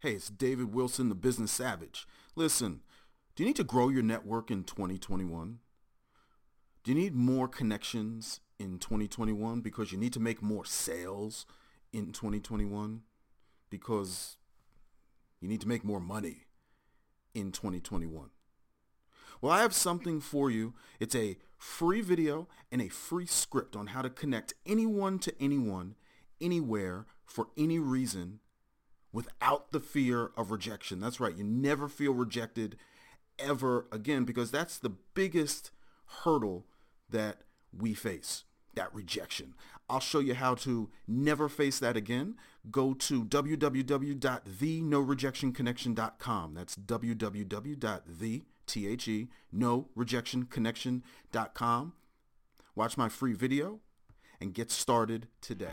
Hey, it's David Wilson, the Business Savage. Listen, do you need to grow your network in 2021? Do you need more connections in 2021 because you need to make more sales in 2021? Because you need to make more money in 2021. Well, I have something for you. It's a free video and a free script on how to connect anyone to anyone, anywhere, for any reason without the fear of rejection. That's right. You never feel rejected ever again because that's the biggest hurdle that we face, that rejection. I'll show you how to never face that again. Go to www.thenorejectionconnection.com. That's www.the, Watch my free video and get started today.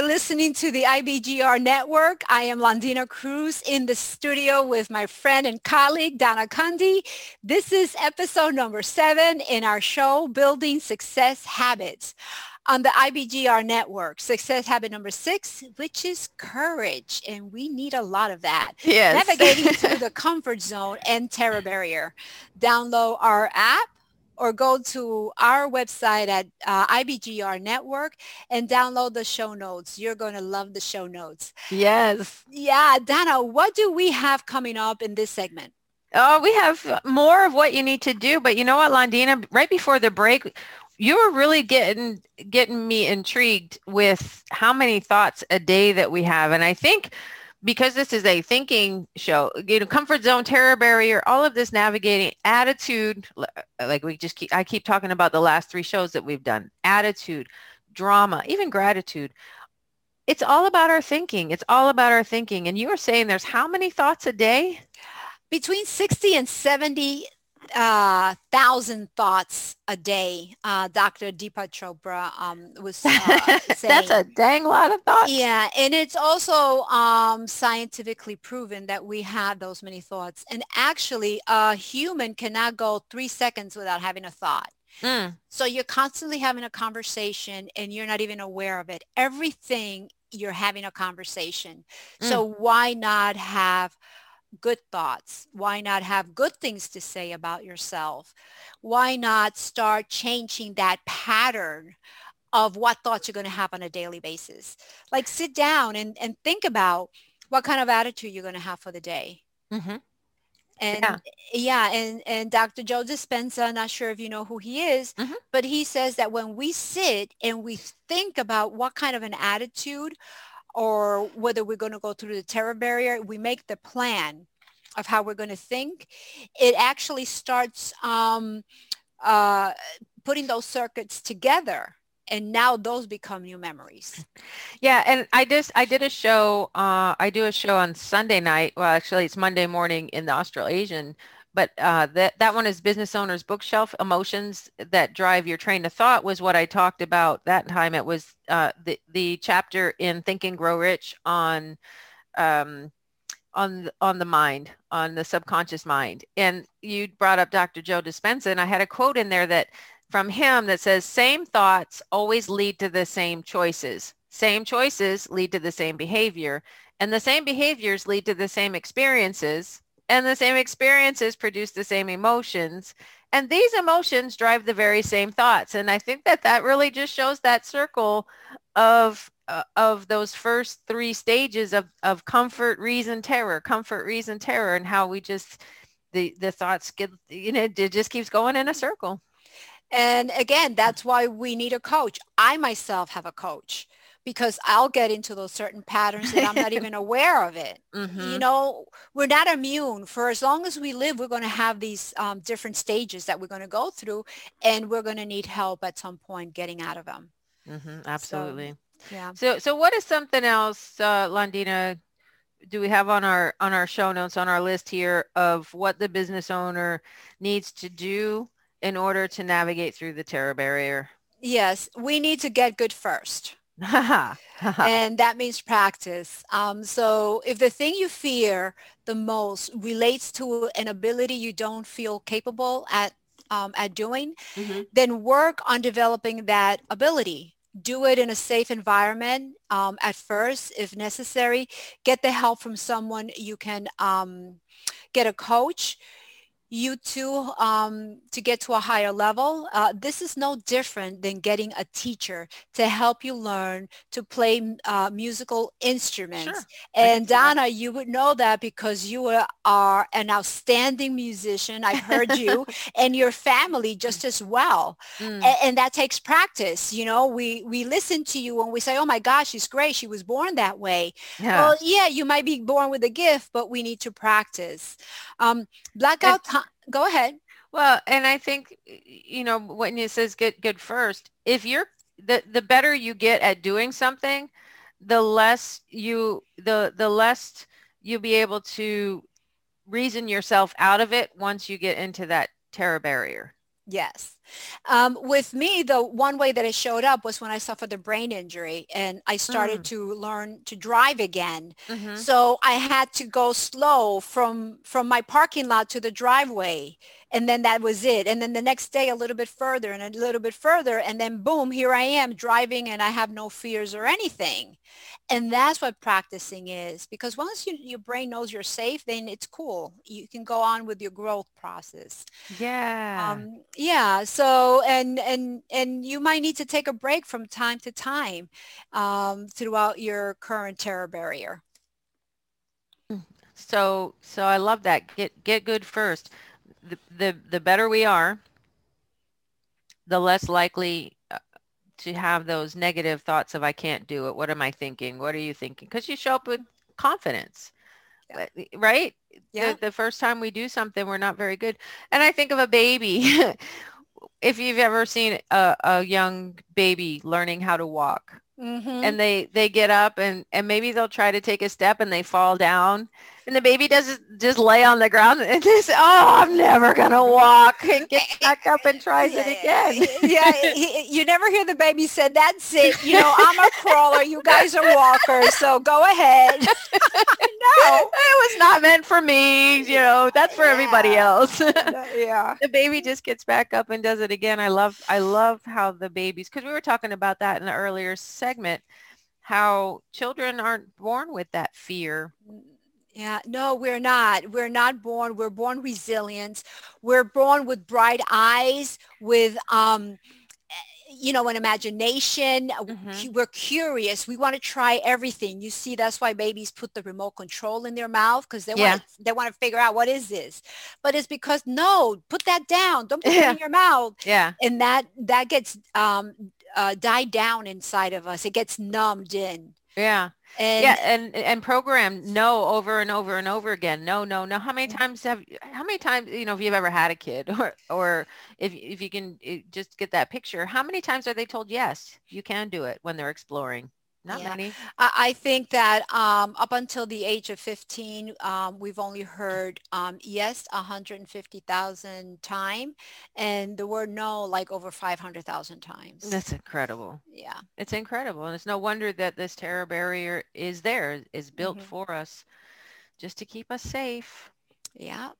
You're listening to the IBGR network. I am Londina Cruz in the studio with my friend and colleague, Donna Kunde. This is episode number seven in our show, Building Success Habits on the IBGR network. Success habit number six, which is courage. And we need a lot of that. Yes. Navigating through the comfort zone and terror barrier. Download our app or go to our website at uh, IBGR Network and download the show notes. You're going to love the show notes. Yes. Yeah, Dana, what do we have coming up in this segment? Oh, we have more of what you need to do. But you know what, Londina, right before the break, you were really getting getting me intrigued with how many thoughts a day that we have. And I think because this is a thinking show, you know, comfort zone, terror barrier, all of this navigating attitude, uh, like we just keep, I keep talking about the last three shows that we've done, attitude, drama, even gratitude. It's all about our thinking. It's all about our thinking. And you were saying there's how many thoughts a day? Between 60 and 70 uh, thousand thoughts a day. Uh, Dr. Deepak Chopra um, was uh, saying. That's a dang lot of thoughts. Yeah, and it's also um, scientifically proven that we have those many thoughts. And actually, a human cannot go three seconds without having a thought. Mm. So you're constantly having a conversation and you're not even aware of it. Everything you're having a conversation. Mm. So why not have good thoughts? Why not have good things to say about yourself? Why not start changing that pattern of what thoughts you're going to have on a daily basis? Like sit down and, and think about what kind of attitude you're going to have for the day. Mm-hmm. And yeah. yeah, and, and Dr. Joe Dispenza, not sure if you know who he is, mm-hmm. but he says that when we sit and we think about what kind of an attitude or whether we're going to go through the terror barrier, we make the plan of how we're going to think. It actually starts um, uh, putting those circuits together and now those become new memories yeah and i just i did a show uh, i do a show on sunday night well actually it's monday morning in the australasian but uh, that that one is business owners bookshelf emotions that drive your train of thought was what I talked about that time. It was uh, the the chapter in Think and Grow Rich on um, on on the mind, on the subconscious mind. And you brought up Dr. Joe Dispenza, and I had a quote in there that from him that says, "Same thoughts always lead to the same choices. Same choices lead to the same behavior, and the same behaviors lead to the same experiences." And the same experiences produce the same emotions. And these emotions drive the very same thoughts. And I think that that really just shows that circle of uh, of those first three stages of, of comfort, reason, terror, comfort, reason, terror, and how we just, the, the thoughts get, you know, it just keeps going in a circle. And again, that's why we need a coach. I myself have a coach because I'll get into those certain patterns that I'm not even aware of it. Mm-hmm. You know, we're not immune. For as long as we live, we're going to have these um, different stages that we're going to go through, and we're going to need help at some point getting out of them. Mm-hmm. Absolutely. So, yeah. So, so what is something else, uh, Londina, do we have on our on our show notes on our list here of what the business owner needs to do in order to navigate through the terror barrier? Yes, we need to get good first. and that means practice. Um, so if the thing you fear the most relates to an ability you don't feel capable at um, at doing, mm-hmm. then work on developing that ability do it in a safe environment um, at first if necessary get the help from someone you can um, get a coach you to um, to get to a higher level. Uh, this is no different than getting a teacher to help you learn to play uh, musical instruments. Sure. And Donna, you would know that because you are an outstanding musician. I've heard you and your family just as well. Mm. And, and, that takes practice. You know, we, we listen to you and we say, oh my gosh, she's great. She was born that way. Yeah. Well, yeah, you might be born with a gift, but we need to practice. Um, blackout time go ahead. Well, and I think, you know, when it says get good first, if you're the, the better you get at doing something, the less you, the, the less you'll be able to reason yourself out of it once you get into that terror barrier. Yes. Um, with me, the one way that it showed up was when I suffered a brain injury and I started mm. to learn to drive again. Mm-hmm. So I had to go slow from from my parking lot to the driveway and then that was it. And then the next day a little bit further and a little bit further and then boom here i am driving and i have no fears or anything. And that's what practicing is because once you, your brain knows you're safe then it's cool. You can go on with your growth process. Yeah. Um, yeah so and and and you might need to take a break from time to time um, throughout your current terror barrier. So so i love that. Get get good first the, the, the better we are, the less likely uh, to have those negative thoughts of I can't do it. What am I thinking? What are you thinking? Because you show up with confidence, yeah. right? Yeah. The, the, first time we do something, we're not very good. And I think of a baby. if you've ever seen a, a young baby learning how to walk, mm-hmm. and they they get up and and maybe they'll try to take a step and they fall down and the baby doesn't just lay on the ground and says, "Oh, I'm never gonna walk," and gets back up and tries it again. yeah, he, you never hear the baby say, "That's it." You know, I'm a crawler. You guys are walkers, so go ahead. no, it was not meant for me. You know, that's for yeah. everybody else. yeah, the baby just gets back up and does it again. I love, I love how the babies, because we were talking about that in the earlier segment how children aren't born with that fear mm. Yeah, no, we're not. We're not born. We're born resilient. We're born with bright eyes, with um, you know, an imagination. Mm-hmm. We're curious. We want to try everything. You see, that's why babies put the remote control in their mouth because they yeah. want to, they want to figure out what is this. But it's because no, put that down. Don't put yeah. it in your mouth. Yeah. And that that gets um, uh, died down inside of us. It gets numbed in. Yeah. And yeah, and and program no over and over and over again. No, no, no. How many times have how many times you know if you've ever had a kid or or if if you can eh, just get that picture, how many times are they told yes, you can do it when they're exploring? Not Yeah. many. I, I think that um, up until the age of 15, um, we've only heard um, yes 150,000 time and the word no like over 500,000 times. That's incredible. yeah. It's incredible. And it's no wonder that this terror barrier is there, is built Mhm. for us just to keep us safe. Yeah.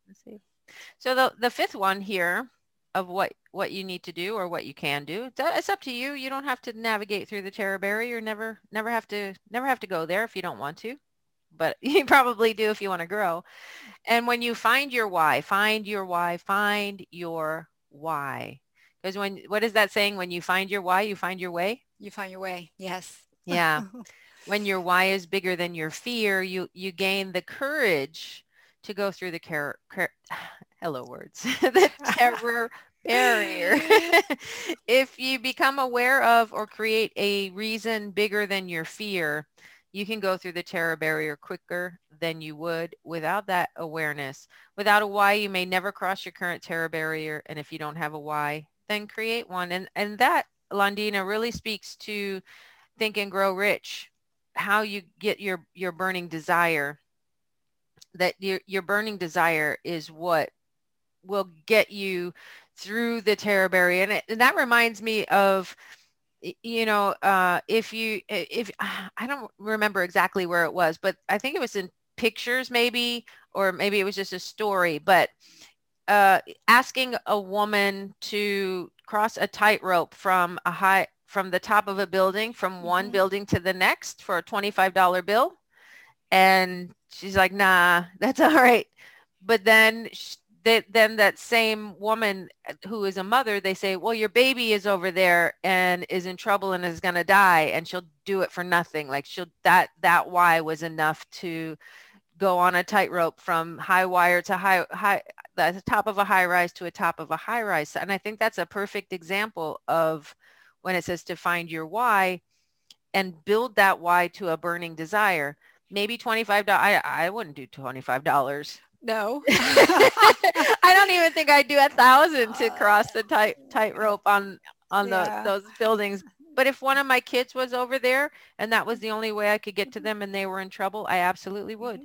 So the, the fifth one here of what, what you need to do or what you can do, it's, up to you. You don't have to navigate through the terror barrier. Never, never have to, never have to go there if you don't want to, but you probably do if you want to grow. And when you find your why, find your why, find your why. Because when, what is that saying? When you find your why, you find your way. You find your way. Yes. Yeah. when your why is bigger than your fear, you, you gain the courage to go through the care, care hello words, the terror barrier. if you become aware of or create a reason bigger than your fear, you can go through the terror barrier quicker than you would without that awareness. Without a why, you may never cross your current terror barrier. And if you don't have a why, then create one. And, and that, Londina, really speaks to Think and Grow Rich, how you get your, your burning desire that your, your burning desire is what will get you through the terror barrier. And, it, and that reminds me of, you know, uh, if you, if I don't remember exactly where it was, but I think it was in pictures maybe, or maybe it was just a story, but uh, asking a woman to cross a tightrope from a high, from the top of a building, from one Mhm. building to the next for a $25 bill. And she's like, nah, that's all right. But then they, then that same woman uh, who is a mother, they say, well, your baby is over there and is in trouble and is going to die and she'll do it for nothing. Like she'll, that, that why was enough to go on a tightrope from high wire to high, high, the top of a high rise to a top of a high rise. And I think that's a perfect example of when it says to find your why and build that why to a burning desire. Maybe $25. I, I wouldn't do $25. No. I don't even think I'd do a thousand to cross the tight tightrope on on Yeah. the, those buildings. But if one of my kids was over there and that was the only way I could get to them and they were in trouble, I absolutely would.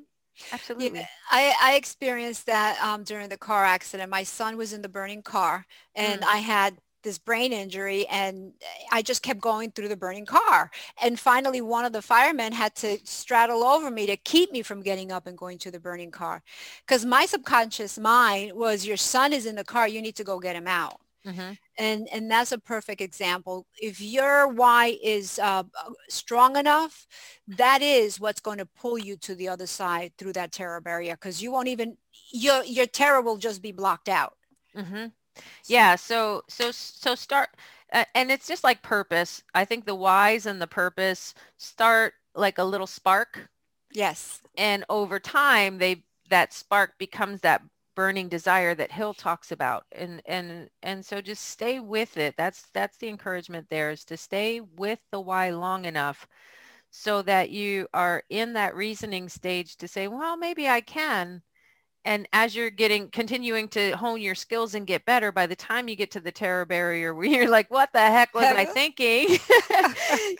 Absolutely. Yeah, I, I experienced that um, during the car accident. My son was in the burning car and Mm. I had this brain injury and I just kept going through the burning car. And finally, one of the firemen had to straddle over me to keep me from getting up and going to the burning car. Because my subconscious mind was, your son is in the car, you need to go get him out. Mhm. And, and that's a perfect example. If your why is uh, strong enough, that is what's going to pull you to the other side through that terror barrier because you won't even, your, your terror will just be blocked out. Mm-hmm. Yeah. So, so, so start, uh, and it's just like purpose. I think the whys and the purpose start like a little spark Yes. and over time they, that spark becomes that burning desire that Hill talks about. And, and, and so just stay with it. That's, that's the encouragement there is to stay with the why long enough so that you are in that reasoning stage to say, well, maybe I can. And as you're getting, continuing to hone your skills and get better, by the time you get to the terror barrier where you're like, what the heck was I thinking?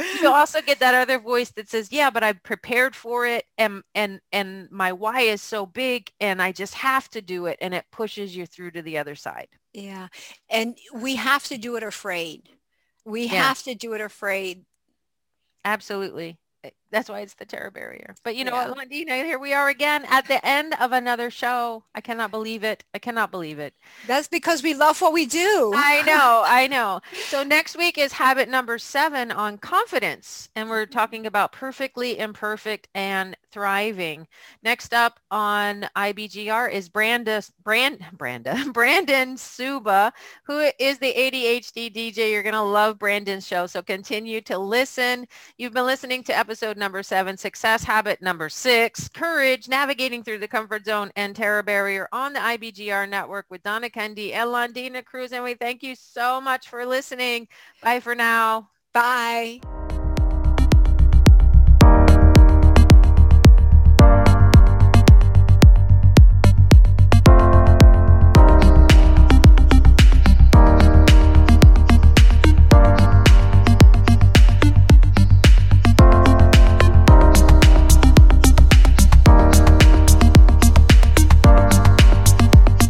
you also get that other voice that says, yeah, but I'm prepared for it. And, and, and my why is so big and I just have to do it. And it pushes you through to the other side. Yeah. And we have to do it afraid. We Yeah. have to do it afraid. Absolutely. That's why it's the terror barrier. But you know Yeah. what, Londina, here we are again at the end of another show. I cannot believe it. I cannot believe it. That's because we love what we do. I know, I know. So next week is habit number seven on confidence. And we're talking about perfectly imperfect and thriving. Next up on IBGR is Branda, Brand, Branda, Brandon Suba, who is the ADHD DJ. You're going to love Brandon's show. So continue to listen. You've been listening to episode number seven, success habit number six, courage, navigating through the comfort zone and terror barrier on the IBGR network with Donna Kunde and Londina Cruz. And we thank you so much for listening. Bye for now. Bye.